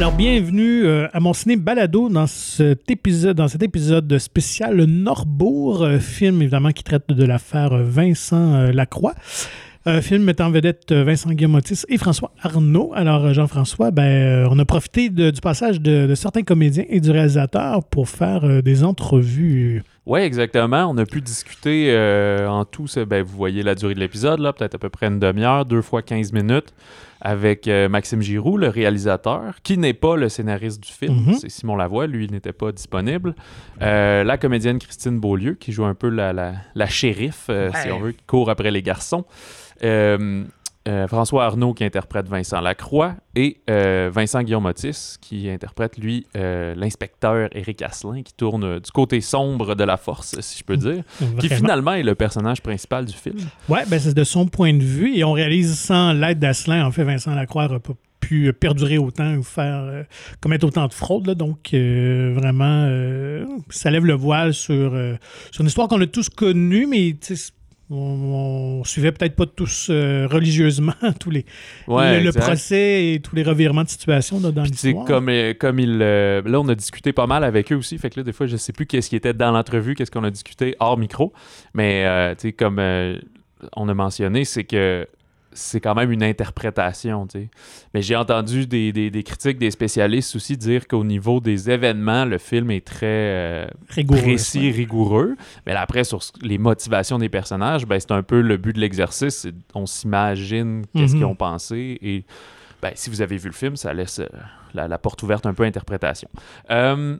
Alors, bienvenue euh, à mon ciné balado dans cet épisode, dans cet épisode spécial Norbourg, euh, film évidemment qui traite de l'affaire Vincent euh, Lacroix. Film mettant en vedette Vincent Guillaumotis et François Arnaud. Alors, Jean-François, ben, on a profité du passage de, certains comédiens et du réalisateur pour faire des entrevues. Oui, exactement. On a pu discuter en tout, ben, vous voyez la durée de l'épisode, peut-être à peu près une demi-heure, deux fois 15 minutes, avec euh, Maxime Giroux, le réalisateur, qui n'est pas le scénariste du film. Mhm. C'est Simon Lavoie, lui, il n'était pas disponible. Euh, la comédienne Christine Beaulieu, qui joue un peu la, la, la shérif, euh, si on veut, qui court après les garçons. Euh, François Arnaud qui interprète Vincent Lacroix et euh, Vincent Guillaume-Otis qui interprète, lui, euh, l'inspecteur Éric Asselin qui tourne du côté sombre de la force, si je peux dire, qui finalement est le personnage principal du film. Ouais, ben c'est de son point de vue et on réalise sans l'aide d'Asselin, en fait, Vincent Lacroix n'aurait pas pu perdurer autant ou faire euh, commettre autant de fraude. là. donc, euh, vraiment, euh, ça lève le voile sur, sur une histoire qu'on a tous connue, mais on, on suivait peut-être pas tous euh, religieusement tous les, Ouais, le, procès et tous les revirements de situation là, dans l'histoire. comme, euh, comme il. euh, là, on a discuté pas mal avec eux aussi. Fait que là, des fois, je sais plus qu'est-ce qui était dans l'entrevue, qu'est-ce qu'on a discuté hors micro. Mais, tu sais, comme on a mentionné, c'est que c'est quand même une interprétation, tu sais. Mais j'ai entendu des, des- des critiques des spécialistes aussi dire qu'au niveau des événements, le film est très euh, Rigoureux, précis, ouais. rigoureux. Mais là, après, sur les motivations des personnages, ben, c'est un peu le but de l'exercice. On s'imagine qu'est-ce Mhm. qu'ils ont pensé. Et ben, si vous avez vu le film, ça laisse euh, la, la porte ouverte un peu à interprétation. Euh,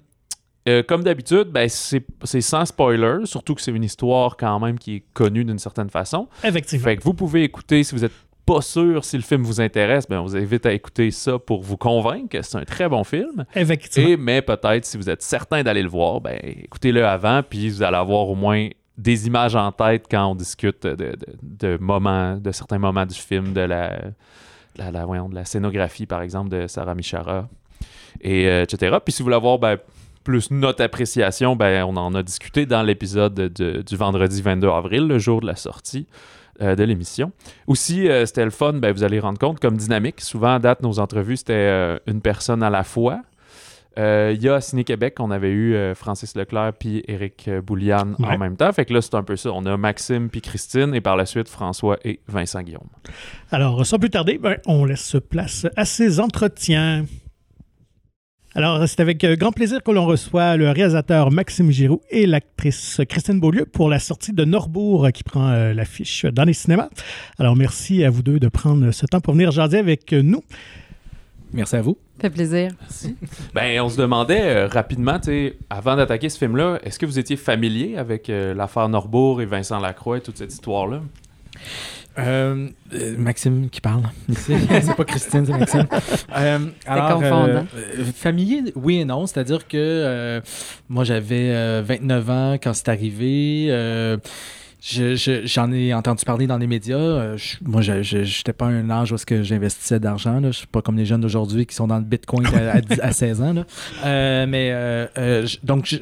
euh, comme d'habitude, ben, c'est sans spoiler, surtout que c'est une histoire quand même qui est connue d'une certaine façon. Effectivement. Fait que vous pouvez écouter si vous êtes pas sûr si le film vous intéresse, ben, on vous invite à écouter ça pour vous convaincre que c'est un très bon film. Effectivement. Et, mais peut-être, si vous êtes certain d'aller le voir, ben, écoutez-le avant, puis vous allez avoir au moins des images en tête quand on discute de, de- de moments, de certains moments du film, de la, de la, la- voyons, de la scénographie, par exemple, de Sarah Michara, et, euh, etc. Puis si vous voulez avoir ben, plus notre appréciation, ben, on en a discuté dans l'épisode de- du vendredi 22 avril, le jour de la sortie euh, de l'émission. Aussi, euh, c'était le fun, ben, vous allez rendre compte, comme dynamique, souvent à date, nos entrevues, c'était euh, une personne à la fois. Il y a à Ciné-Québec, on avait eu Francis Leclerc puis Éric Bouliane Ouais. en même temps. Fait que là, c'est un peu ça. On a Maxime puis Christine et par la suite François et Vincent Guillaume. Alors, sans plus tarder, ben, on laisse place à ces entretiens. Alors, c'est avec euh, grand plaisir que l'on reçoit le réalisateur Maxime Giroux et l'actrice Christine Beaulieu pour la sortie de Norbourg qui prend euh, l'affiche dans les cinémas. Alors, merci à vous deux de prendre ce temps pour venir jaser avec nous. Merci à vous. Ça fait plaisir. Ben, on se demandait euh, rapidement, tu sais, avant d'attaquer ce film-là, est-ce que vous étiez familier avec euh, l'affaire Norbourg et Vincent Lacroix et toute cette histoire-là? Euh, euh, Maxime qui parle ici. c'est pas Christine, c'est Maxime. Euh, alors, confondant. euh, familier, oui et non. C'est-à-dire que moi, j'avais euh, 29 ans quand c'est arrivé. Euh, je- je- J'en ai entendu parler dans les médias. Je- moi, je n'étais pas un âge où que j'investissais d'argent. Je suis pas comme les jeunes d'aujourd'hui qui sont dans le Bitcoin à, à 10 à 16 ans. là. Mais donc,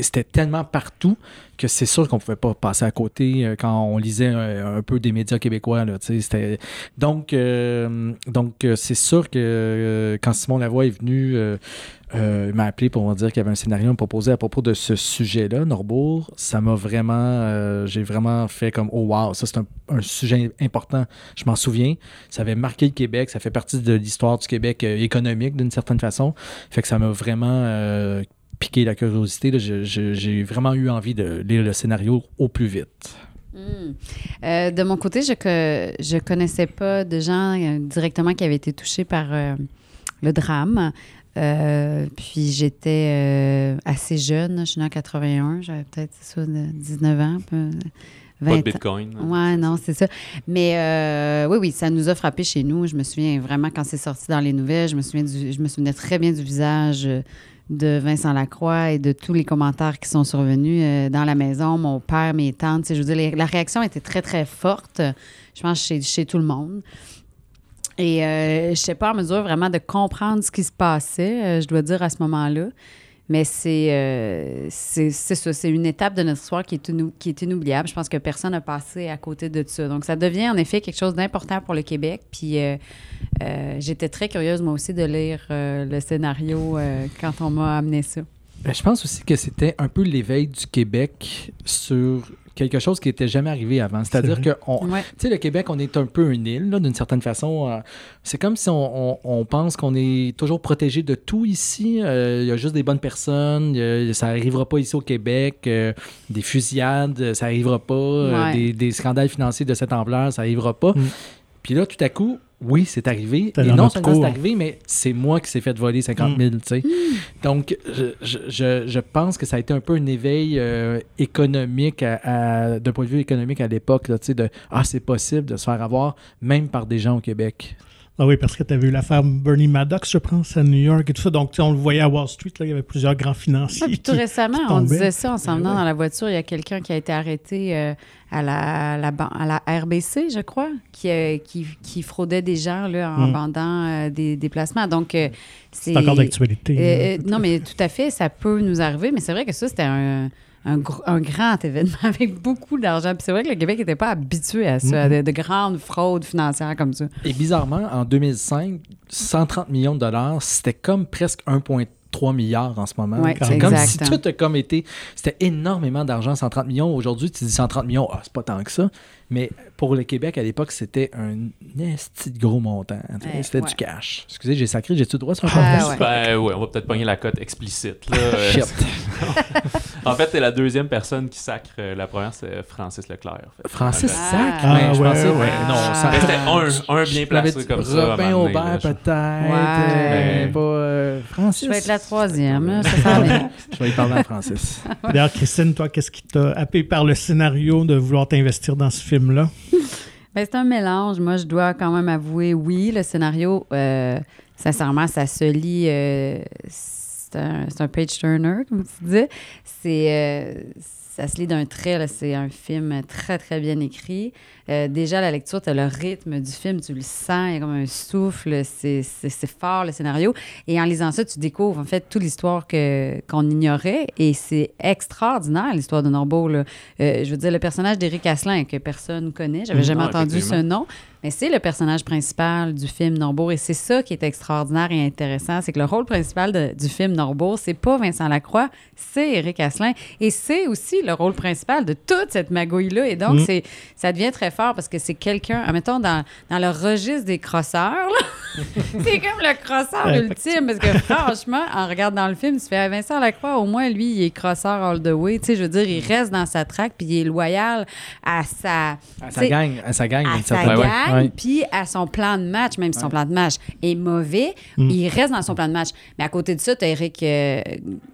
c'était tellement partout que c'est sûr qu'on pouvait pas passer à côté euh, quand on lisait un, un peu des médias québécois. Là, donc, euh, donc euh, c'est sûr que euh, quand Simon Lavoie est venu, euh, euh, il m'a appelé pour me dire qu'il y avait un scénario à me proposer à propos de ce sujet-là, Norbourg. Ça m'a vraiment... euh, j'ai vraiment fait comme « Oh wow, ça c'est un, un sujet important. » Je m'en souviens. Ça avait marqué le Québec. Ça fait partie de l'histoire du Québec euh, économique d'une certaine façon. Fait que ça m'a vraiment euh, piqué la curiosité. J'ai vraiment eu envie de lire le scénario au plus vite. Hmm. Euh, de mon côté, je ne je connaissais pas de gens euh, directement qui avaient été touchés par euh, le drame. Euh, puis j'étais euh, assez jeune, je suis née en 81, j'avais peut-être c'est ça, de 19 ans, peu- 20 Pas de ans. Bitcoin. hein. Ouais, non, c'est ça. Mais euh, oui, oui, ça nous a frappé chez nous. Je me souviens vraiment quand c'est sorti dans les nouvelles, je me souviens du, je me souvenais très bien du visage euh, de Vincent Lacroix et de tous les commentaires qui sont survenus euh, dans la maison, mon père, mes tantes. Je veux dire, la réaction était très, très forte, je pense, chez, chez tout le monde. Et euh, je n'étais pas en mesure vraiment de comprendre ce qui se passait, euh, je dois dire, à ce moment-là. Mais c'est euh, c'est ça, c'est une étape de notre histoire qui est, qui est inoubliable. Je pense que personne n'a passé à côté de ça. Donc, ça devient en effet quelque chose d'important pour le Québec. Puis, euh, euh, j'étais très curieuse, moi aussi, de lire le scénario quand on m'a amené ça. Ben, je pense aussi que c'était un peu l'éveil du Québec sur quelque chose qui n'était jamais arrivé avant. C'est-à-dire C'est que on, Ouais. Tu sais, le Québec, on est un peu une île, là, d'une certaine façon. Euh, c'est comme si on, on- on pense qu'on est toujours protégé de tout ici. Euh, Il y a juste des bonnes personnes. A- ça n'arrivera pas ici au Québec. Euh, des fusillades, ça n'arrivera pas. Euh, Ouais. des, des scandales financiers de cette ampleur, ça n'arrivera pas. Mm. Puis là, tout à coup, oui, c'est arrivé. Et non seulement c'est arrivé, mais c'est moi qui s'est fait voler 50 000, tu sais. Donc, je, je- je- je pense que ça a été un peu un éveil euh, économique, à, à- d'un point de vue économique à l'époque, là, tu sais, de « Ah, c'est possible de se faire avoir, même par des gens au Québec. Ah oui, parce que tu as vu l'affaire Bernie Maddox, je pense, à New York et tout ça. Donc, on le voyait à Wall Street, là, il y avait plusieurs grands financiers. Ouais, puis tout qui- récemment, qui on disait ça en s'en Ben venant ouais. dans la voiture. Il y a quelqu'un qui a été arrêté euh, à, la, à la à la RBC, je crois, qui, euh, qui, qui fraudait des gens là, en Mm. vendant euh, des déplacements. Donc, c'est. C'est encore d'actualité. Non, mais tout à fait, ça peut nous arriver. Mais c'est vrai que ça, c'était un, un, gr- un grand événement avec beaucoup d'argent. Puis c'est vrai que le Québec n'était pas habitué à ça, à de, de grandes fraudes financières comme ça. Et bizarrement, en 2005, 130 millions de dollars, c'était comme presque 1,3 milliard en ce moment. Ouais, c'est comme si tout a comme été... C'était énormément d'argent, 130 millions. Aujourd'hui, tu dis 130 millions, ah, c'est pas tant que ça. Mais pour le Québec, à l'époque, c'était un esti de gros montant. Ouais, c'était ouais. du cash. Excusez, j'ai sacré, j'ai-tu le droit sur un Ah, ouais. Ben ouais, on va peut-être pogner la cote explicite. là. Euh, Shit. en fait, t'es la deuxième personne qui sacre. euh, La première, c'est Francis Leclerc. en fait. Francis Ah, Sac? Ah, Ouais, je ouais, pensais, ouais. non, Ah. ça- Mais c'était un, un bien placé comme ça. Robin Aubert, peut-être. Ouais. euh, euh, Francis. Je vais être la troisième. là, ça s'en vient. Je vais y parler à Francis. D'ailleurs, Christine, toi, qu'est-ce qui t'a happé par le scénario de vouloir t'investir dans ce film-là? Ben, c'est un mélange. Moi, je dois quand même avouer, oui, le scénario, euh, sincèrement, ça se lit. euh, c'est un, un page turner, comme tu disais. C'est. euh, ça se lit d'un trait, c'est un film très, très bien écrit. Euh, déjà, la lecture, tu as le rythme du film, tu le sens, il y a comme un souffle, c'est fort le scénario. Et en lisant ça, tu découvres en fait toute l'histoire que- qu'on ignorait et c'est extraordinaire l'histoire de Norbeau. là. Euh, je veux dire, le personnage d'Éric Asselin que personne connaît, j'avais Mhm. jamais Ah, entendu ce nom, mais c'est le personnage principal du film Norbeau et c'est ça qui est extraordinaire et intéressant, c'est que le rôle principal de- du film Norbeau, c'est pas Vincent Lacroix, c'est Éric Asselin et c'est aussi le rôle principal de toute cette magouille-là et donc c'est ça devient très fort parce que c'est quelqu'un, admettons, dans, dans le registre des crosseurs, c'est comme le crosseur Ouais, ultime parce que franchement, en regardant le film, tu fais ah, Vincent Lacroix, au moins lui, il est crosseur all the way. Tu sais, je veux dire, il reste dans sa traque puis il est loyal à sa, À sa gang. À sa gang. à sa gang, Ouais, ouais. Puis à son plan de match, même si son plan de match est mauvais, Mm. il reste dans son plan de match. Mais à côté de ça, tu as Eric euh,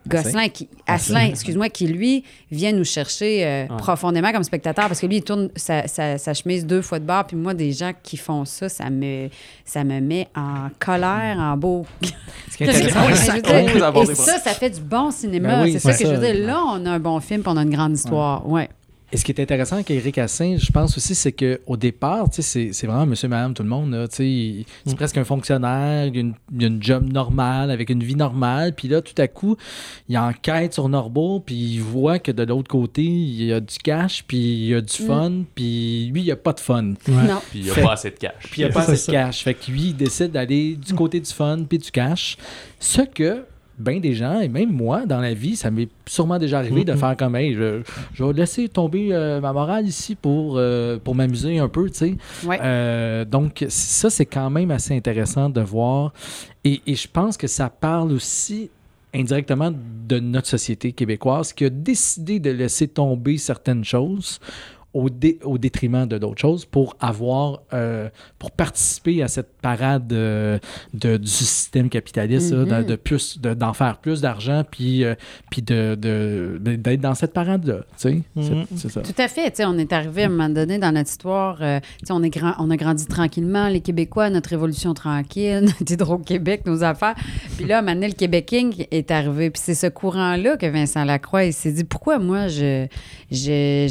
Gosselin, qui, Asselin, excuse-moi, qui lui vient nous chercher euh, profondément comme spectateur parce que lui, il tourne sa, sa- sa chemise deux fois de bord. Puis moi, des gens qui font ça, ça me, ça me met en colère, en beau. Ce qui est ça dire, et ça, ça fait du bon cinéma. Ben oui, c'est ça que je veux dire. Là, on a un bon film, puis on a une grande histoire. Ouais. Et ce qui est intéressant avec Eric Assin, je pense aussi, c'est qu'au départ, tu sais, c'est vraiment monsieur, madame, tout le monde. là, tu sais, il- C'est presque un fonctionnaire, il a, une, il a une job normale, avec une vie normale. Puis là, tout à coup, il enquête sur Norbeau, puis il voit que de l'autre côté, il y a du cash, puis il y a du fun, puis lui, il n'y a pas de fun. Ouais. Non. Puis il n'y a Fait- pas assez de cash. Puis il n'y a pas assez de cash. Fait que lui, il décide d'aller du côté du fun puis du cash. Ce que bien des gens, et même moi, dans la vie, ça m'est sûrement déjà arrivé de Mhm. faire comme, hey, je, je vais laisser tomber euh, ma morale ici pour, euh, pour m'amuser un peu, tu sais. Ouais. Euh, donc, ça, c'est quand même assez intéressant de voir. Et, et je pense que ça parle aussi indirectement de notre société québécoise qui a décidé de laisser tomber certaines choses au, dé- au détriment de d'autres choses pour avoir euh, pour participer à cette parade euh, de, du système capitaliste là, Mhm. de, de plus de- d'en faire plus d'argent puis euh, puis de, d'être dans cette parade là tu sais Mhm. C'est- c'est ça Tout à fait. Tu sais, on est arrivé à un moment donné dans notre histoire. tu sais, on, est grand, on a grandi tranquillement, les Québécois, notre révolution tranquille, notre Hydro-Québec, nos affaires. Puis là, donné, le Québec King est arrivé. Puis c'est ce courant-là que Vincent Lacroix il s'est dit pourquoi moi, je je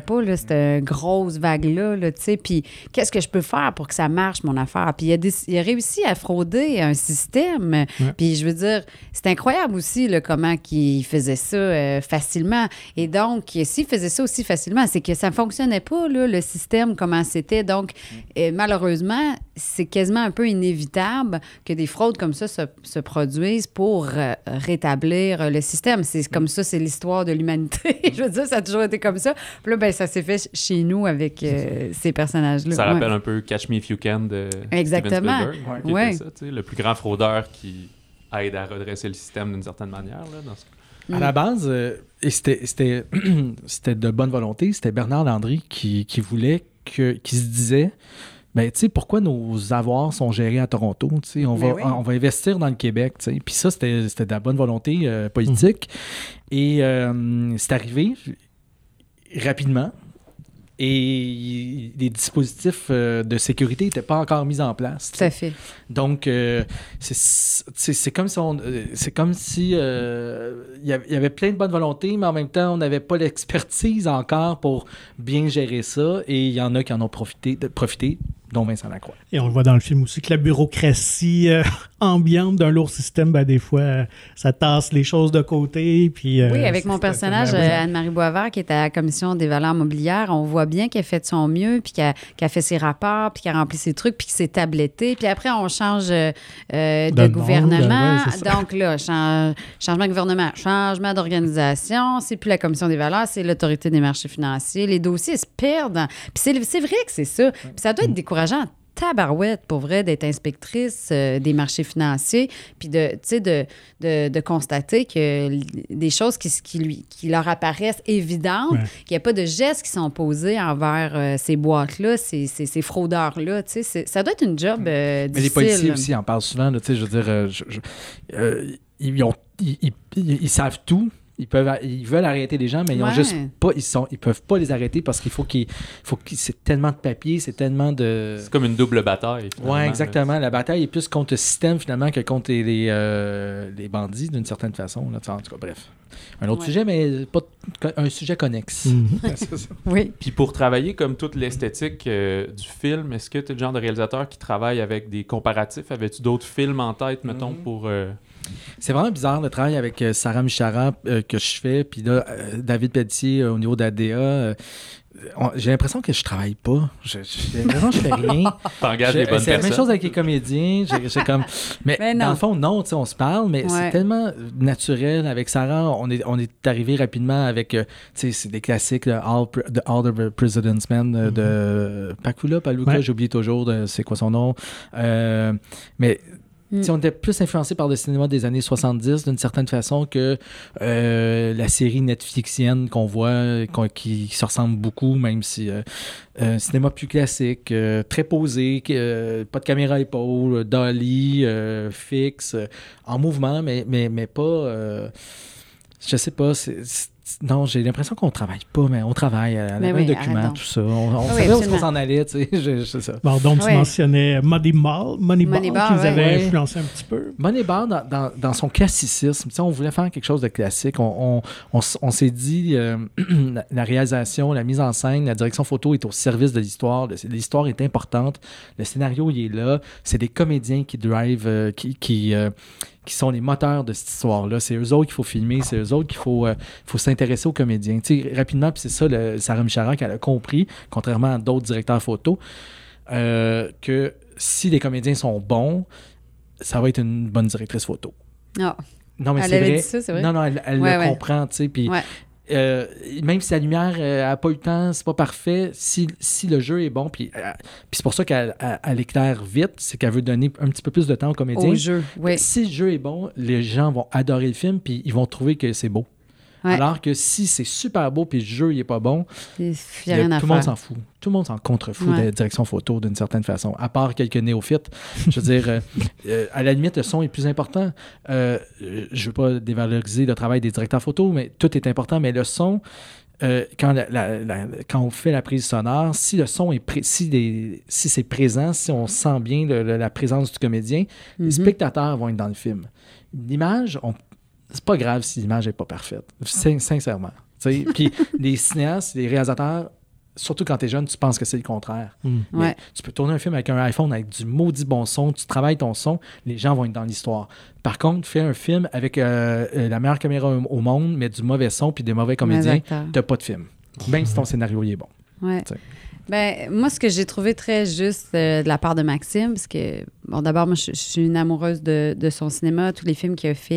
pas là, cette cette grosse vague-là, là, tu sais. Puis qu'est-ce que je peux faire pour que ça marche, mon affaire? Puis il a, déc- il a réussi à frauder un système. Puis je veux dire, c'est incroyable aussi, là, comment il faisait ça euh, facilement. Et donc, s'il faisait ça aussi facilement, c'est que ça ne fonctionnait pas, là, le système, comment c'était. Donc, euh, malheureusement, c'est quasiment un peu inévitable que des fraudes comme ça se, se produisent pour euh, rétablir euh, le système. C'est comme ça, c'est l'histoire de l'humanité. Je veux dire, ça a toujours été comme ça. Puis là, ben, ça s'est fait ch- chez nous avec euh, ces personnages-là. Ça Ouais. rappelle un peu Catch Me If You Can de Exactement. Steven Spielberg, Ouais. ça, le plus grand fraudeur qui aide à redresser le système d'une certaine manière. Là, dans ce- À la base, euh, et c'était, c'était, c'était de bonne volonté, c'était Bernard Landry qui, qui voulait que, qui se disait ben, tu sais, pourquoi nos avoirs sont gérés à Toronto? Tu sais, on, va, Ben oui. on va investir dans le Québec. Puis ça, c'était, c'était de la bonne volonté euh, politique. Et euh, c'est arrivé rapidement. Et les dispositifs euh, de sécurité n'étaient pas encore mis en place. Tout à fait. Donc, euh, c'est- comme si on, euh, c'est comme si euh, il y avait- il y avait plein de bonne volonté, mais en même temps, on n'avait pas l'expertise encore pour bien gérer ça. Et il y en a qui en ont profité, de, profité dont Vincent Lacroix. Et on le voit dans le film aussi que la bureaucratie euh, ambiante d'un lourd système, ben, des fois, euh, ça tasse les choses de côté. Puis, euh, Oui, avec mon personnage, Anne-Marie Boisvert, qui est à la Commission des valeurs mobilières, on voit bien qu'elle fait de son mieux, puis qu'elle qu'elle fait ses rapports, puis qu'elle remplit ses trucs, puis que c'est tabletté. Puis après, on change de, gouvernement. ouais. Donc là, chan- changement de gouvernement, changement d'organisation, c'est plus la Commission des valeurs, c'est l'Autorité des marchés financiers. Les dossiers se perdent. Puis c'est c'est vrai que c'est ça. Puis ça doit être décourageant. Tabarouette, pour vrai, d'être inspectrice euh, des marchés financiers, puis de, de, de, de constater que des choses qui, qui, lui, qui leur apparaissent évidentes, Ouais. qu'il n'y a pas de gestes qui sont posés envers euh, ces boîtes-là, ces, ces, ces fraudeurs-là. Ça doit être une job euh, Mais les difficile. policiers aussi en parlent souvent. là, je veux dire, euh, je- je- ils, ont- ils- ils- ils- ils savent tout. Ils, peuvent, ils veulent arrêter les gens, mais ils ont Ouais. juste pas, ils sont, ils peuvent pas les arrêter parce qu'il faut qu'ils, faut c'est tellement de papier, c'est tellement de. C'est comme une double bataille. Ouais, là. exactement. La bataille est plus contre le système finalement que contre les, les, euh, les bandits d'une certaine façon. Là. En tout cas, bref. Un autre Ouais. sujet, mais pas un sujet connexe. C'est ça. Oui. Puis pour travailler comme toute l'esthétique euh, du film, est-ce que tu es le genre de réalisateur qui travaille avec des comparatifs? Avais-tu d'autres films en tête, mettons, Mhm. pour... euh, C'est vraiment bizarre le travail avec euh, Sarah Michara euh, que je fais, puis là, euh, David Pelletier euh, au niveau d'ADA. euh, on- j'ai l'impression que je travaille pas. J'ai l'impression que je fais rien. T'engages les bonnes c'est la même chose avec les comédiens. J'ai- j'ai comme... Mais, Mais non. dans le fond, non, on se parle, mais Ouais. c'est tellement naturel. Avec Sarah, on est, on est arrivé rapidement avec, tu sais, c'est des classiques, là, All, the, All the President's Men de Pakula, Paluka, Ouais. j'oublie toujours de- c'est quoi son nom. Euh, mais Mm. sais, on était plus influencé par le cinéma des années 70 d'une certaine façon que euh, la série Netflixienne qu'on voit, qui, se ressemble beaucoup, même si euh, un cinéma plus classique, euh, très posé, euh, pas de caméra épaule, dolly, euh, fixe, euh, en mouvement, mais, mais, mais pas. euh, je sais pas, c'est. Non, j'ai l'impression qu'on travaille pas, mais on travaille à Mais la oui, un document, tout ça. On, on Ah oui, savait où absolument. s'en allait, tu sais. je- je- C'est ça. Bon, donc, tu mentionnais Moneyball, Moneyball, Moneyball, qui vous ouais. avait Ouais. influencé un petit peu. Moneyball, dans, dans, dans son classicisme, tu sais, on voulait faire quelque chose de classique. On, on, on on s'est dit, euh, la, réalisation, la mise en scène, la direction photo est au service de l'histoire. L'histoire est importante. Le scénario, il est là. C'est des comédiens qui drive, euh, qui, qui, euh, qui sont les moteurs de cette histoire-là. C'est eux autres qu'il faut filmer, c'est eux autres qu'il faut, euh, faut s'intéresser aux comédiens. Tu sais, rapidement, puis c'est ça, le, Sarah Michara, qu'elle a compris, contrairement à d'autres directeurs photo, euh, que si les comédiens sont bons, ça va être une bonne directrice photo. Ah. Non, mais Elle c'est avait vrai. dit ça, c'est vrai? Non, non, elle, elle Ouais, le ouais. comprend, tu sais. Puis Ouais. Euh, même si la lumière n'a pas eu le temps, c'est pas parfait. Si, si le jeu est bon, puis, euh, c'est pour ça qu'elle elle- elle éclaire vite, c'est qu'elle veut donner un petit peu plus de temps aux comédiens. Au jeu, oui. Si le jeu est bon, les gens vont adorer le film, puis ils vont trouver que c'est beau. Ouais. Alors que si c'est super beau, puis le jeu il est pas bon, Il a tout le monde s'en fout. Tout le monde s'en contrefout Ouais. de la direction photo d'une certaine façon, à part quelques néophytes. Je veux dire, euh, euh, à la limite, le son est plus important. Euh, je veux pas dévaloriser le travail des directeurs photo, mais tout est important. Mais le son, euh, quand, la- la- la- quand on fait la prise sonore, si le son est si, les- si c'est présent, si on sent bien le- le- la présence du comédien, les Mhm. spectateurs vont être dans le film. L'image, on- c'est pas grave si l'image n'est pas parfaite, sin- sincèrement. Puis les cinéastes, les réalisateurs surtout quand tu es jeune, tu penses que c'est le contraire. Mm. Ouais. Tu peux tourner un film avec un iPhone avec du maudit bon son, tu travailles ton son, les gens vont être dans l'histoire. Par contre, fais un film avec euh, euh, la meilleure caméra au, monde, mais du mauvais son puis des mauvais comédiens, t'as pas de film. Même si ton scénario il est bon. Ouais. Ben, moi, ce que j'ai trouvé très juste euh, de la part de Maxime, parce que, bon, d'abord, moi, je, je suis une amoureuse de, de son cinéma, tous les films qu'il a fait,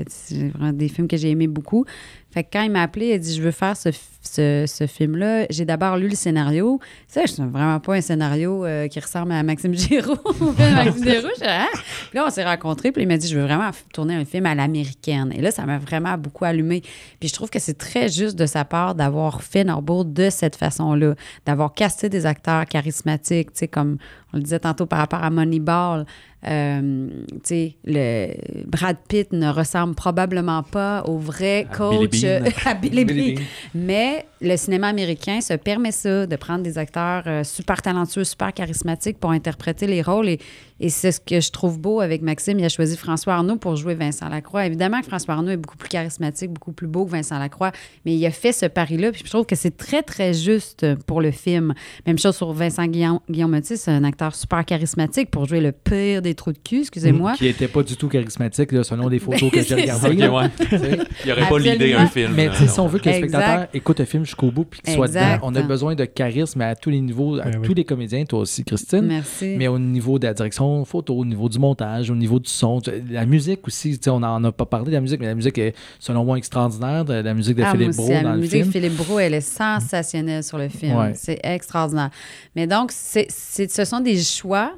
euh, c'est vraiment des films que j'ai aimés beaucoup. Fait que quand il m'a appelé, il a dit Je veux faire ce, ce, ce film-là. J'ai d'abord lu le scénario. Ça, c'est vraiment pas un scénario euh, qui ressemble à Maxime Giroux. Maxime Giroux. Je Ah! Puis là, on s'est rencontrés, puis il m'a dit Je veux vraiment tourner un film à l'américaine. Et là, ça m'a vraiment beaucoup allumé. Puis je trouve que c'est très juste de sa part d'avoir fait Norbourg de cette façon-là, d'avoir casté des acteurs charismatiques, tu sais, comme on le disait tantôt par rapport à Moneyball. Euh, le Brad Pitt ne ressemble probablement pas au vrai À coach Billy Bean. à Billy Billy Bean. Bean. Mais le cinéma américain se permet ça, de prendre des acteurs euh, super talentueux, super charismatiques pour interpréter les rôles. Et, et c'est ce que je trouve beau avec Maxime. Il a choisi François Arnaud pour jouer Vincent Lacroix. Évidemment que François Arnaud est beaucoup plus charismatique, beaucoup plus beau que Vincent Lacroix, mais il a fait ce pari-là. Puis je trouve que c'est très, très juste pour le film. Même chose sur Vincent Guillaume, Guillaume c'est un acteur super charismatique pour jouer le pire des trous de cul, excusez-moi. Qui était pas du tout charismatique, là, selon les photos que j'ai regardées. Ok, là. ouais. Tu sais? Il aurait pas l'idée un film. Mais si on veut que le spectateur écoute le film jusqu'au bout puis qu'il soit dedans, on a besoin de charisme à tous les niveaux, à Ben oui. tous les comédiens, toi aussi, Christine. Merci. Mais au niveau de la direction photo, au niveau du montage, au niveau du son, la musique aussi, tu sais, on n'en a pas parlé de la musique, mais la musique est selon moi extraordinaire, de la musique de Ah, Philippe Brault dans la le musique de film. Philippe Brault, elle est sensationnelle sur le film. Ouais. C'est extraordinaire. Mais donc, c'est, c'est- ce sont des choix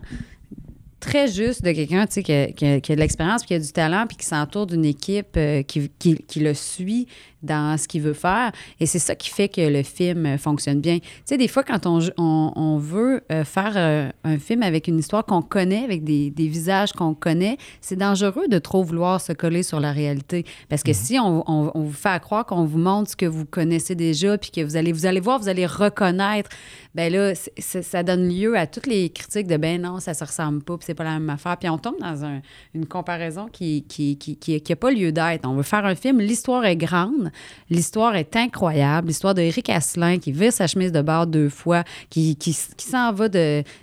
très justes de quelqu'un tu sais, qui, a, qui a- qui a de l'expérience, qui a du talent, puis qui s'entoure d'une équipe euh, qui, qui- qui le suit dans ce qu'il veut faire. Et c'est ça qui fait que le film euh, fonctionne bien. Tu sais, des fois, quand on, on, on veut euh, faire euh, un film avec une histoire qu'on connaît, avec des, des visages qu'on connaît, c'est dangereux de trop vouloir se coller sur la réalité. Parce que si on, on- on vous fait croire qu'on vous montre ce que vous connaissez déjà, puis que vous allez, vous allez voir, vous allez reconnaître, ben là, ça donne lieu à toutes les critiques de ben non, ça se ressemble pas, puis c'est pas la même affaire. Puis on tombe dans un- une comparaison qui qui, qui, qui, qui a pas lieu d'être. On veut faire un film, l'histoire est grande, l'histoire est incroyable, l'histoire de Eric Asselin qui vire sa chemise de bord deux fois, qui, qui, qui s'en va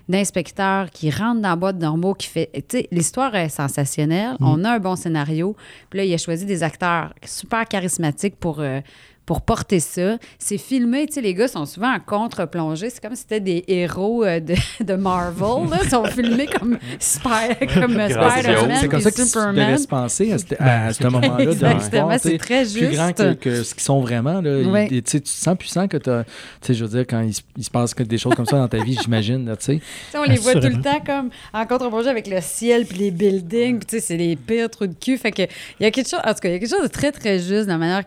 d'inspecteur, qui rentre dans la boîte normaux, qui fait. Tu sais, l'histoire est sensationnelle, on a un bon scénario. Puis là, il a choisi des acteurs super charismatiques pour. euh, pour porter ça. C'est filmé, tu sais, les gars sont souvent en contre-plongée. C'est comme si c'était des héros euh, de, de Marvel. Là. Ils sont filmés comme, Spy- comme Spider-Man C'est comme ça qu'ils Superman. devaient se penser à, ce- à- à ce moment-là. Exactement, tu c'est très Plus grand juste. que, que ce qu'ils sont vraiment. Là. Tu sais, tu te sens puissant que tu Tu sais, je veux dire, quand il, se- il se passe que des choses comme ça dans ta vie, j'imagine, tu sais. Tu on les voit tout le temps comme en contre-plongée avec le ciel puis les buildings. Puis tu sais, c'est les pires trous de cul. Fait que il y a quelque chose, en tout cas, il y a quelque chose de très, très juste dans la manière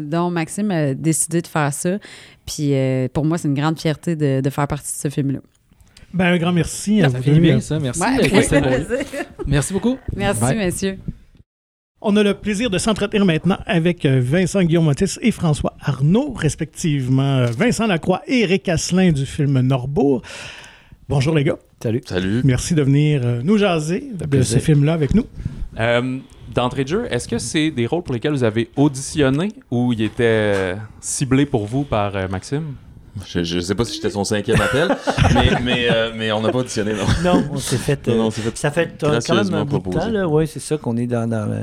dont Maxime a décidé de faire ça. Puis euh, pour moi, c'est une grande fierté de, de faire partie de ce film-là. Ben, un grand merci à Ça vous deux. bien, ça. Merci. Ouais, plaisir. Merci beaucoup. Merci, Bye. messieurs. On a le plaisir de s'entretenir maintenant avec euh, Vincent Guillaume Motis et François Arnaud, respectivement euh, Vincent Lacroix et Eric Asselin du film Norbourg. Bonjour les gars. Salut. Salut. Merci de venir nous jaser de plaisir. ce film-là avec nous. Euh, D'entrée de jeu, est-ce que c'est des rôles pour lesquels vous avez auditionné ou ils étaient euh, ciblés pour vous par euh, Maxime? Je, je sais pas si j'étais son cinquième appel, mais, mais, euh, mais on n'a pas auditionné, non. Non, on s'est fait. Euh, non, c'est fait ça fait euh, quand même un bout de temps, là. Oui, c'est ça qu'on est dans. dans le...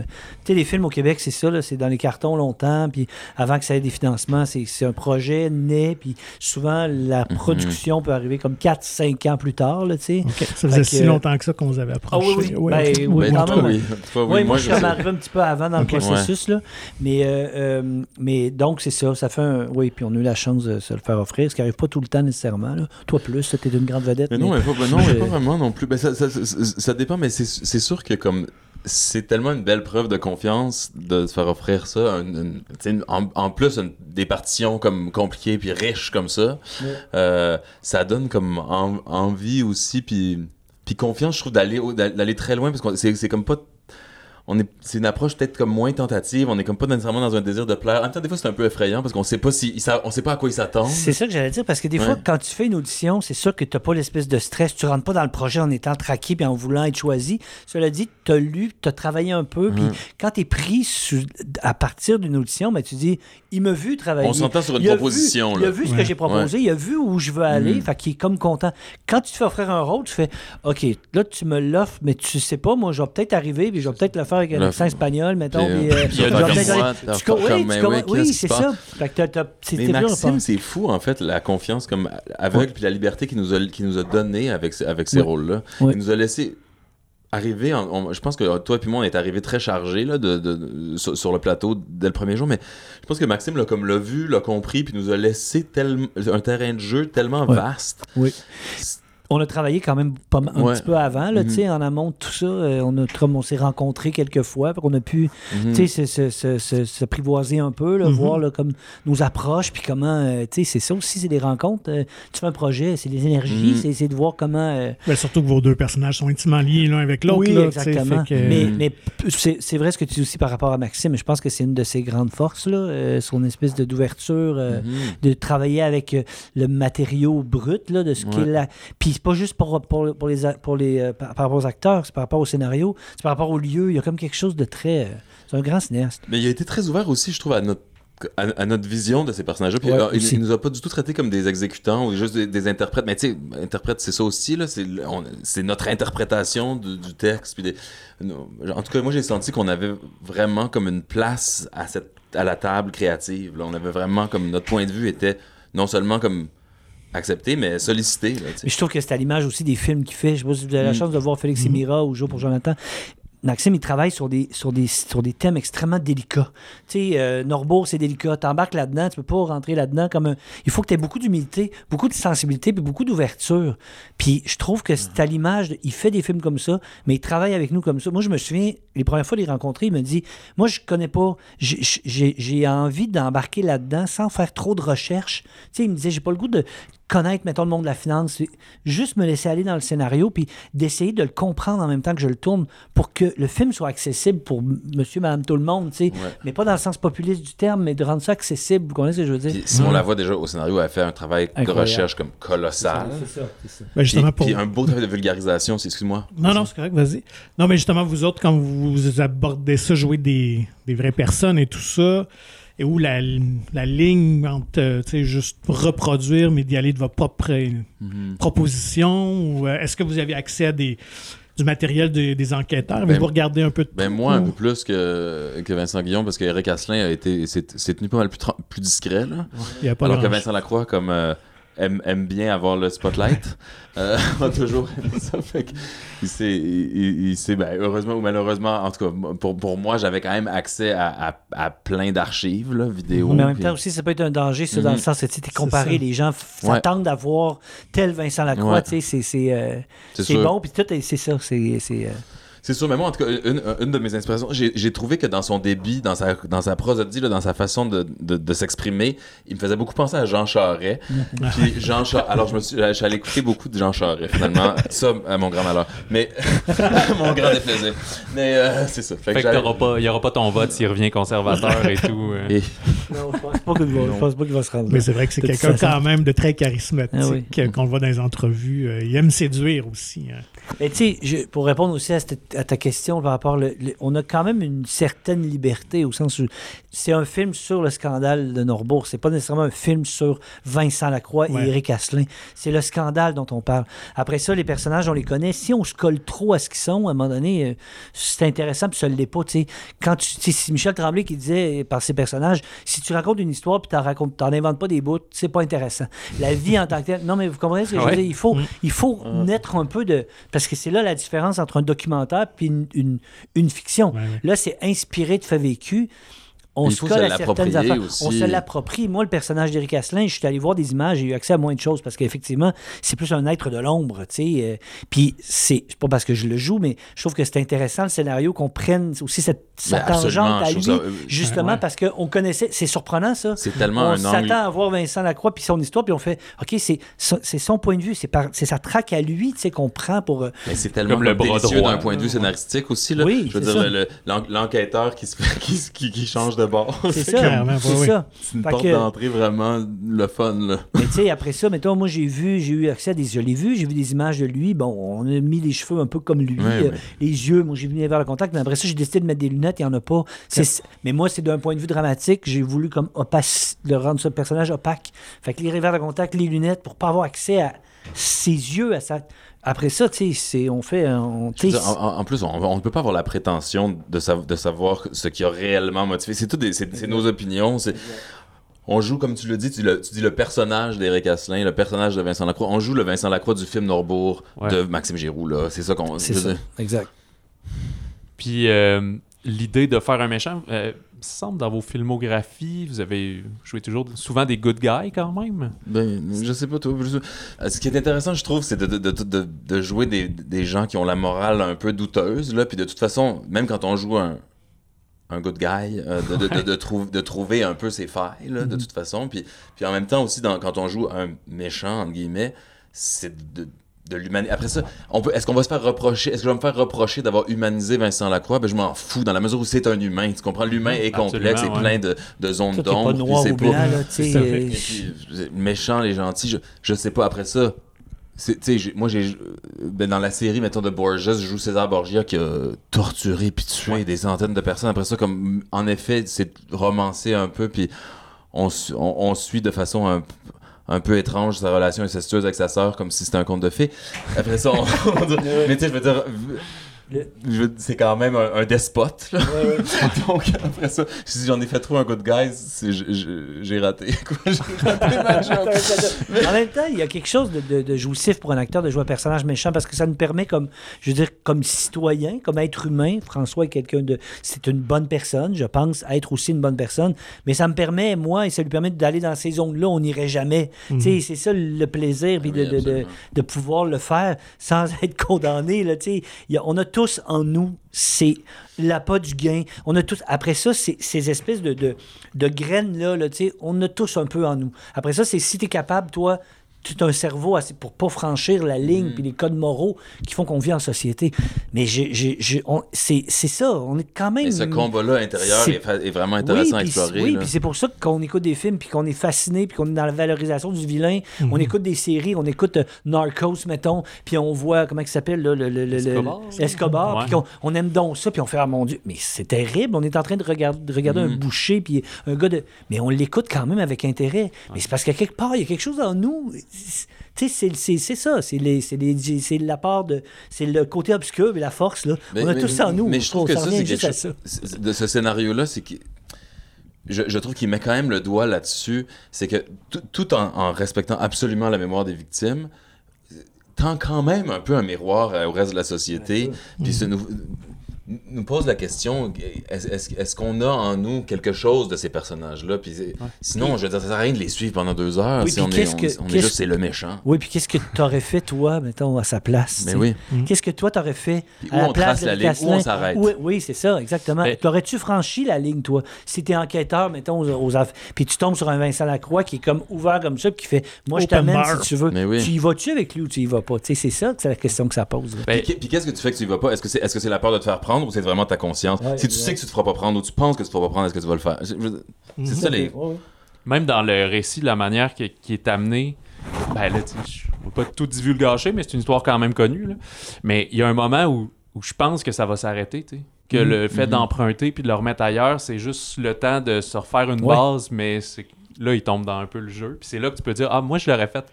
Tu sais, les films au Québec, c'est ça, c'est dans les cartons longtemps, puis avant que ça ait des financements, c'est un projet né, puis souvent, la Mhm. production peut arriver comme 4-5 ans plus tard, là. Ça faisait que- si longtemps que ça qu'on vous avait Ah oui, approché. oui. Ouais, Ben, oui, Ouais, quand en tout même. cas, oui. Toi, oui, Oui, moi, moi, je suis arrivé un petit peu avant dans le processus, là. Mais, euh, mais donc, c'est ça. Ça fait un. Oui, puis on a eu la chance de se le faire offrir, ce qui n'arrive pas tout le temps nécessairement. Là. Toi, plus, t'es une grande vedette. Mais non, mais- pas, non, vraiment non plus. Ben, ça, ça, ça, ça dépend, mais c'est sûr que comme c'est tellement une belle preuve de confiance de se faire offrir ça. une- une- en, en plus, une- des partitions comme compliquées puis riches comme ça, Ouais. euh, ça donne comme en- envie aussi puis puis confiance, je trouve d'aller d'aller très loin parce que c'est comme pas on est, c'est une approche peut-être comme moins tentative. On est comme pas nécessairement dans un désir de plaire. En même temps, des fois, c'est un peu effrayant parce qu'on sait pas si, on sait pas à quoi ils s'attendent. C'est ça que j'allais dire, parce que des Ouais. fois, quand tu fais une audition, c'est sûr que tu n'as pas l'espèce de stress. Tu rentres pas dans le projet en étant traqué puis en voulant être choisi. Cela dit, tu as lu, tu as travaillé un peu, puis Mhm. quand tu es pris à partir d'une audition, ben, tu dis, il m'a vu travailler. On s'entend sur une Il a proposition, Vu, là. il a vu ce que j'ai proposé, il a vu où je veux aller, Mhm. fait qu'il est comme content. Quand tu te fais offrir un rôle, tu fais, OK, là, tu me l'offres, mais tu sais pas, moi, je vais peut-être arriver, puis je vais peut-être le faire avec un accent espagnol, mettons. Puis, puis, puis oui, qui c'est ça. passe? Fait que t'as- t'as- c'est- Mais Maxime, c'est fou, en fait, la confiance comme aveugle puis la liberté qu'il nous a, qu'il nous a donnée avec, avec ces rôles-là. Il nous a laissé arriver. en- on- je pense que toi et moi, on est arrivés très chargés là, de, de- de- sur, sur le plateau dès le premier jour, mais je pense que Maxime l'a comme l'a vu, l'a compris, puis nous a laissé tellement un terrain de jeu tellement Ouais. vaste. Oui. On a travaillé quand même pas mal- un Ouais. petit peu avant, là, Mhm. tu sais, en amont de tout ça. euh, on, a, comme on s'est rencontrés quelques fois, on a pu Mhm. tu sais, se, se, se, se privoiser un peu, là, Mhm. voir là, comme nos approches, puis comment, euh, tu sais, c'est ça aussi, c'est des rencontres. euh, tu fais un projet, c'est des énergies, c'est- c'est de voir comment. euh, Ben, surtout que vos deux personnages sont intimement liés l'un avec l'autre. oui, exactement. que- Mais, mais c'est c'est vrai ce que tu dis aussi par rapport à Maxime. Je pense que c'est une de ses grandes forces, là, euh, son espèce de d'ouverture. de travailler avec euh, le matériau brut là, de ce Ouais. qu'il a. Puis c'est pas juste pour, pour, pour les, pour les, euh, par, rapport aux acteurs, c'est par rapport au scénario, c'est par rapport au lieu. Il y a comme quelque chose de très. euh, c'est un grand cinéaste. Mais il a été très ouvert aussi, je trouve, à notre à, à notre vision de ces personnages-là. Puis Ouais, il, il nous a pas du tout traités comme des exécutants ou juste des, des interprètes. Mais tu sais, interprète, c'est ça aussi. là. C'est notre interprétation du, du texte. Puis des- en tout cas, moi, j'ai senti qu'on avait vraiment comme une place à, cette, à la table créative. là. On avait vraiment comme notre point de vue était non seulement comme accepté, mais sollicité. là. Mais je trouve que c'est à l'image aussi des films qu'il fait. Je sais pas si vous avez la Mm. chance de voir Félix et Mira ou Jour pour Jonathan. Maxime, il travaille sur des, sur des, sur des thèmes extrêmement délicats. Tu sais, euh, Norbourg, c'est délicat. T'embarques là-dedans, tu peux pas rentrer là-dedans comme un... Il faut que tu aies beaucoup d'humilité, beaucoup de sensibilité, puis beaucoup d'ouverture. Puis je trouve que c'est à l'image... de- Il fait des films comme ça, mais il travaille avec nous comme ça. Moi, je me souviens, les premières fois les rencontrer, il me dit, moi, je connais pas... j'ai- envie d'embarquer là-dedans sans faire trop de recherches. Tu sais, il me disait, j'ai pas le goût de connaître, mettons, le monde de la finance. C'est Juste me laisser aller dans le scénario, puis d'essayer de le comprendre en même temps que je le tourne pour que le film soit accessible pour monsieur, madame, tout le monde, tu sais. Ouais. Mais pas dans le sens populiste du terme, mais de rendre ça accessible. Vous comprenez ce que je veux dire? Puis Simon Lavoie, déjà, au scénario, a fait un travail de recherche comme colossal. C'est ça, c'est ça. ben, Puis, justement, pour... puis un beau travail de vulgarisation, c'est- excuse-moi. Non, non, c'est correct, vas-y. Non, mais justement, vous autres, quand vous abordez ça, jouer des, des vraies personnes et tout ça, et où la, la ligne entre, euh, juste reproduire, mais d'y aller de votre propre proposition, ou euh, est-ce que vous avez accès à des, du matériel de- des enquêteurs? Ben, Avez-vous regardé un peu de Ben moi, un peu plus que, que Vincent Guillon, parce qu'Éric Asselin a été, s'est tenu pas mal plus, plus discret, là. Il y a pas Alors que Vincent Lacroix, comme euh, aime, aime bien avoir le spotlight, euh, a toujours aimé ça. Fait que il s'est, il, il- ben, heureusement ou malheureusement, en tout cas, pour, pour moi, j'avais quand même accès à, à, à plein d'archives, là, vidéos. Mais en même temps aussi, ça peut être un danger, ça, dans Mhm. le sens que tu C'est comparé, les gens f- Ouais. s'attendent d'avoir tel Vincent Lacroix, Ouais. tu sais, c'est- c'est euh, bon, puis tout, est- c'est ça, c'est... c'est, euh, sûr, mais moi, en tout cas, une, une de mes inspirations, j'ai trouvé que dans son débit, dans sa, dans sa prosodie, là, dans sa façon de, de, de s'exprimer, il me faisait beaucoup penser à Jean Charest. Puis Jean Charest, alors je me suis, je suis allé écouter beaucoup de Jean Charest, finalement. ça, à mon grand malheur. Mais, mon grand déplaisir. Mais euh, c'est ça. Fait que Fait que il n'y aura pas ton vote s'il revient conservateur et tout. euh. Et- Non, je pense pas qu'il va, je pense pas qu'il va se rendre là. Mais c'est vrai que c'est quelqu'un quand même de très charismatique, Ah oui. euh, qu'on le voit dans les entrevues. Euh, il aime séduire aussi. hein. Mais tu sais, pour répondre aussi à, cette- à ta question par rapport, le, le- on a quand même une certaine liberté au sens où c'est un film sur le scandale de Norbourg. C'est pas nécessairement un film sur Vincent Lacroix Ouais. et Éric Asselin. C'est le scandale dont on parle. Après ça, les personnages, on les connaît. Si on se colle trop à ce qu'ils sont, à un moment donné, euh, c'est intéressant, puis ça l'est pas. tu sais. Quand tu, c'est Michel Tremblay qui disait euh, par ses personnages, si tu racontes une histoire puis t'en racontes, t'en inventes pas des bouts, c'est pas intéressant. La vie en tant que telle. Non, mais vous comprenez ce que je veux dire? Il faut, Mm. il faut naître un peu de. Parce que c'est là la différence entre un documentaire puis une, une, une fiction. Ouais. Là, c'est inspiré de faits vécus. On Il se faut colle se à certaines l'approprier affaires. aussi. On se l'approprie. Moi, le personnage d'Éric Asselin, je suis allé voir des images, j'ai eu accès à moins de choses parce qu'effectivement, c'est plus un être de l'ombre, tu sais. euh, Puis c'est c'est pas parce que je le joue, mais je trouve que c'est intéressant le scénario qu'on prenne aussi cette, cette Ben, absolument, tangente à lui, ça, euh, justement Ouais. parce qu'on connaissait. C'est surprenant ça. C'est tellement on un angle. s'attend à voir Vincent Lacroix puis son histoire, puis on fait OK, c'est son- c'est son point de vue, c'est par- sa traque à lui, tu sais, qu'on prend pour. euh, Mais c'est tellement Comme le bras d'un point de vue scénaristique aussi. Là. Oui, je veux dire, le- l'enquêteur qui, qui, qui, qui change de bord. C'est ça, c'est oui, ça. C'est une Fait porte que- d'entrée vraiment le fun. Là. Mais tu sais, après ça, mettons, moi, j'ai vu, j'ai eu accès à des. Je l'ai vu, j'ai vu des images de lui. Bon, on a mis les cheveux un peu comme lui, Ouais, euh, les yeux. Moi, j'ai venu vers le contact, mais après ça, j'ai décidé de mettre des lunettes, il n'y en a pas. C'est- Mais moi, c'est d'un point de vue dramatique, j'ai voulu comme opaque, de rendre ce personnage opaque. Fait que les revers de contact, les lunettes, pour pas avoir accès à ses yeux, à sa. Après ça, tu sais, c'est- on fait. On, dire, en, plus, on ne peut pas avoir la prétention de, sav- de savoir ce qui a réellement motivé. C'est tout des- nos opinions. c'est- On joue, comme tu le dis, tu, le- tu dis le personnage d'Éric Asselin, le personnage de Vincent Lacroix. On joue le Vincent Lacroix du film Norbourg Ouais. de Maxime Giroux. là. C'est ça qu'on. c'est ça. Exact. Puis euh, l'idée de faire un méchant, euh, il me semble dans vos filmographies, vous avez joué toujours souvent des good guys quand même. Ben, je sais pas, toi. je- Euh, Ce qui est intéressant, je trouve, c'est de, de, de, jouer des, des gens qui ont la morale un peu douteuse. Là, puis de toute façon, même quand on joue un, un good guy, euh, de, de, de, de trou- de trouver un peu ses failles, là, de toute façon. Puis, puis en même temps aussi, dans, quand on joue un méchant, entre guillemets, c'est de, de l'humanité. Après ça, on peut, est-ce qu'on va se faire reprocher, est-ce que je vais me faire reprocher d'avoir humanisé Vincent Lacroix? Ben, je m'en fous, dans la mesure où c'est un humain. Tu comprends? L'humain est complexe et Absolument, plein de, de zones pas d'ombre. noir c'est ou pas- blanc, là, tu C'est sais. ça. euh, puis, les méchants, les gentils, je, je sais pas. Après ça, c'est- tu sais, j'ai- moi, j'ai, ben, dans la série, mettons, de Borges, je joue César Borgia qui a torturé puis tué des centaines de personnes. Après ça, comme, en effet, c'est romancé un peu, puis on, su- on, on suit de façon un, un peu étrange sa relation incestueuse avec sa sœur, comme si c'était un conte de fées. Après ça, on, mais tu sais, je veux dire... C'est quand même un, un despote. là. Donc, après ça, si j'en ai fait trop un good guy, c'est- je- je- j'ai raté. quoi. J'ai raté ma job. en même temps, il y a quelque chose de, de- de jouissif pour un acteur de jouer un personnage méchant parce que ça nous permet, comme, je veux dire, comme citoyen, comme être humain, François est quelqu'un de. C'est une bonne personne, je pense, être aussi une bonne personne, mais ça me permet, moi, et ça lui permet d'aller dans ces zones-là, on n'irait jamais. Sais, c'est ça le plaisir, puis de, Oui, de- de- pouvoir le faire sans être condamné. Là, a- on a en nous, c'est l'appât du gain. On a tous, après ça, c'est ces espèces de, de, graines-là, là, on a tous un peu en nous. Après ça, c'est si tu es capable, toi, as un cerveau assez pour pas franchir la ligne puis les codes moraux qui font qu'on vit en société. Mais c'est, c'est ça, on est quand même... Et ce combat-là intérieur est, vraiment intéressant à puis- explorer. Oui, puis c'est pour ça qu'on écoute des films, puis qu'on est fasciné, puis qu'on est dans la valorisation du vilain. On écoute des séries, on écoute euh, Narcos, mettons, puis on voit, comment il s'appelle, le, le, le- le- Escobar. Escobar, Ouais. puis on aime donc ça, puis on fait, ah mon Dieu, mais c'est terrible, on est en train de regarder, de regarder un boucher, puis un gars de... Mais on l'écoute quand même avec intérêt. Mais c'est parce qu'à quelque part, il y a quelque chose en nous... C'est- ça, c'est les- c'est les- c'est la part de... C'est le côté obscur et la force, là. Mais- on a mais- tout ça en nous. Mais je trouve que ça c'est ça. De ce scénario-là, c'est que. Je, je trouve qu'il met quand même le doigt là-dessus. C'est que tout, en, en respectant absolument la mémoire des victimes, tend quand même un peu un miroir euh, au reste de la société. Puis se nous, pose la question est-ce est-ce qu'on a en nous quelque chose de ces personnages-là? Puis c'est- Sinon, je veux dire, ça sert à rien de les suivre pendant deux heures Oui, si on est, on, que- on est juste c'est le méchant. Oui, puis qu'est-ce que tu aurais fait, toi, mettons, à sa place? Mais oui. Qu'est-ce que toi, t'aurais fait Puis à où la on place trace de la ligne, où on s'arrête? Oui, oui, c'est ça, exactement. Mais- T'aurais-tu franchi la ligne, toi? Si t'es enquêteur, mettons, aux, aux aff- puis tu tombes sur un Vincent Lacroix qui est comme ouvert comme ça, puis qui fait « Moi, je t'amène si tu veux. Mais oui. Tu y vas-tu avec lui ou tu y vas pas? C'est ça que c'est la question que ça pose. Ben, Puis, puis qu'est-ce que tu fais que tu y vas pas? Est-ce que c'est est -ce c'est la peur de te faire prendre? Ou c'est vraiment ta conscience? Ouais, Si tu ouais. sais que tu te feras pas prendre ou tu penses que tu te feras pas prendre, est-ce que tu vas le faire? Je- je- C'est ça les. Ouais, ouais. même dans le récit, la manière qui, qui est amenée, ben là, tu sais, je ne veux pas tout divulgacher, mais c'est une histoire quand même connue. là. Mais il y a un moment où, où je pense que ça va s'arrêter, tu sais. Que le fait Mhm. d'emprunter puis de le remettre ailleurs, c'est juste le temps de se refaire une Ouais. base, mais c'est là, il tombe dans un peu le jeu. Puis c'est là que tu peux dire, ah, moi, je l'aurais fait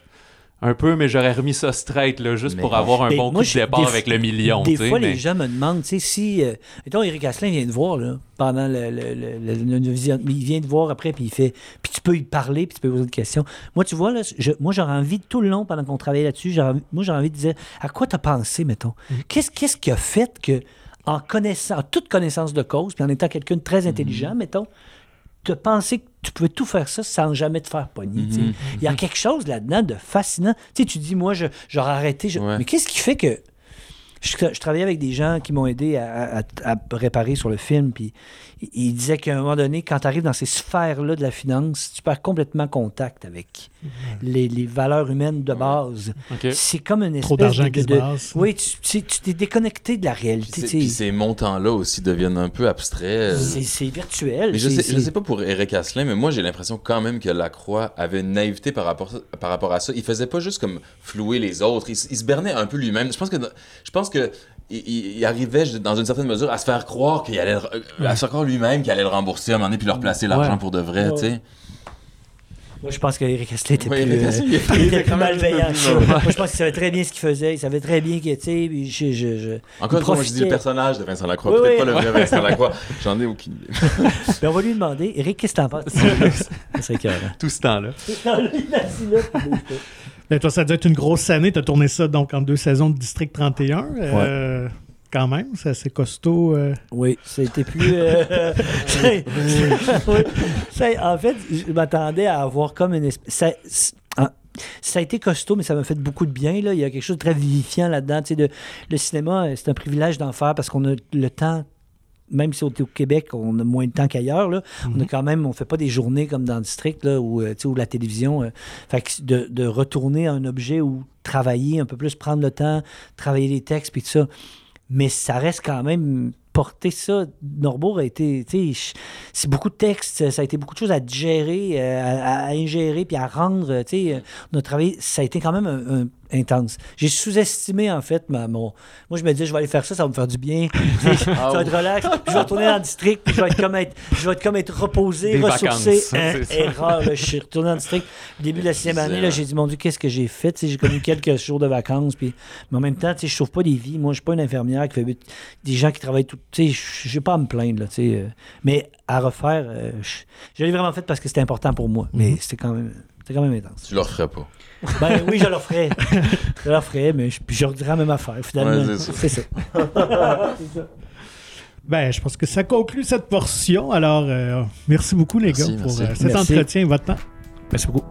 un peu, mais j'aurais remis ça straight, là, juste Mais- pour avoir un Mais bon coup de départ avec le million. Des fois, mais- les gens me demandent, tu sais, si. Euh, mettons, Éric Asselin vient te voir, là, pendant le, Il vient te voir après, puis il fait. Puis tu peux lui parler, puis tu peux poser des questions. Moi, tu vois, là, je- moi, j'aurais envie, tout le long, pendant qu'on travaillait là-dessus, moi, j'aurais envie de dire, à quoi t'as pensé, mettons? Qu'est-ce qu'est-ce qui a fait que, en connaissant, en toute connaissance de cause, puis en étant quelqu'un de très intelligent, mettons, de penser que tu pouvais tout faire ça sans jamais te faire pogner. Mhm. Il y a quelque chose là-dedans de fascinant. Tu sais, tu dis, moi, je- j'aurais arrêté. je- Ouais. Mais qu'est-ce qui fait que. Je, je travaillais avec des gens qui m'ont aidé à, à- à réparer sur le film, puis ils disaient qu'à un moment donné, quand tu arrives dans ces sphères-là de la finance, tu perds complètement contact avec les, les valeurs humaines de base. C'est comme une espèce Trop d'argent de, qui se de- passe. Oui, tu tu- tu t'es déconnecté de la Puis, réalité. puis sais. ces montants-là aussi deviennent un peu abstraits. C'est c'est virtuel. Mais je sais, je sais pas pour Eric Asselin, mais moi j'ai l'impression quand même que Lacroix avait une naïveté par rapport, par rapport à ça. Il faisait pas juste comme flouer les autres, il, il se bernait un peu lui-même. Je pense que je pense que il, il- il arrivait dans une certaine mesure à se faire croire qu'il allait le- euh, à se faire croire lui-même qu'il allait le rembourser à un moment donné puis leur placer l'argent Ouais. pour de vrai, Ouais. tu sais. Moi, je pense qu'Eric Astley était Ouais, plus, Eric euh, il était- il plus malveillant. que Moi, je pense qu'il savait très bien ce qu'il faisait. Il savait très bien qu'il était. puis Je, je, je- Encore une fois, moi, je dis le personnage de Vincent Lacroix, Oui, peut-être oui. pas le vrai Vincent Lacroix. J'en ai aucune idée. Ben, on va lui demander, Eric, qu'est-ce que t'en penses? Tout ce temps-là. Non, lui, il est assis là, Ben, toi, ça doit être une grosse année. Tu as tourné ça donc en deux saisons de District 31. Euh, Quand même, c'est assez costaud. euh. Oui, ça a été plus. euh, oui. En fait, je m'attendais à avoir comme une espèce. Ça, ah, ça a été costaud, mais ça m'a fait beaucoup de bien. Là. Il y a quelque chose de très vivifiant là-dedans. Tu sais, de- le cinéma, euh, c'est un privilège d'en faire parce qu'on a le temps. Même si on est au Québec, on a moins de temps qu'ailleurs. là. On a quand même, on fait pas des journées comme dans le district là, ou, euh, ou la télévision. euh. fait que de, de retourner à un objet ou travailler un peu plus, prendre le temps, travailler les textes, puis tout ça mais ça reste quand même porter ça. Norbourg a été, c'est beaucoup de textes, ça a été beaucoup de choses à digérer, euh, à, à ingérer, puis à rendre, tu sais, on a travaillé, ça a été quand même un- un- intense. J'ai sous-estimé, en fait, ma, mon... Moi, je me disais, je vais aller faire ça, ça va me faire du bien, ça va être relax, puis je vais retourner dans le district, puis je vais être comme être, je vais être, comme être reposé, Des ressourcé. Hein, ça. erreur, là, je suis retourné dans le district. Au début de la sixième année, là, j'ai dit, mon Dieu, qu'est-ce que j'ai fait? Tu sais, J'ai connu quelques jours de vacances, puis mais en même temps, tu sais, je sauve pas des vies. Moi, je suis pas une infirmière qui fait des gens qui travaillent tout. Tu sais, je j'ai pas à me plaindre, là, tu sais. euh, mais à refaire, euh, je, je l'ai vraiment fait parce que c'était important pour moi. Mais c'était quand même, c'était quand même intense. Tu le referais pas. Ben oui, je le ferais. je le ferais, mais je, je la même affaire, finalement. Ouais, c'est ça. c'est ça. Ben, je pense que ça conclut cette portion. Alors, euh, merci beaucoup, les Merci, gars, pour euh, cet Merci. entretien et votre temps. Merci beaucoup.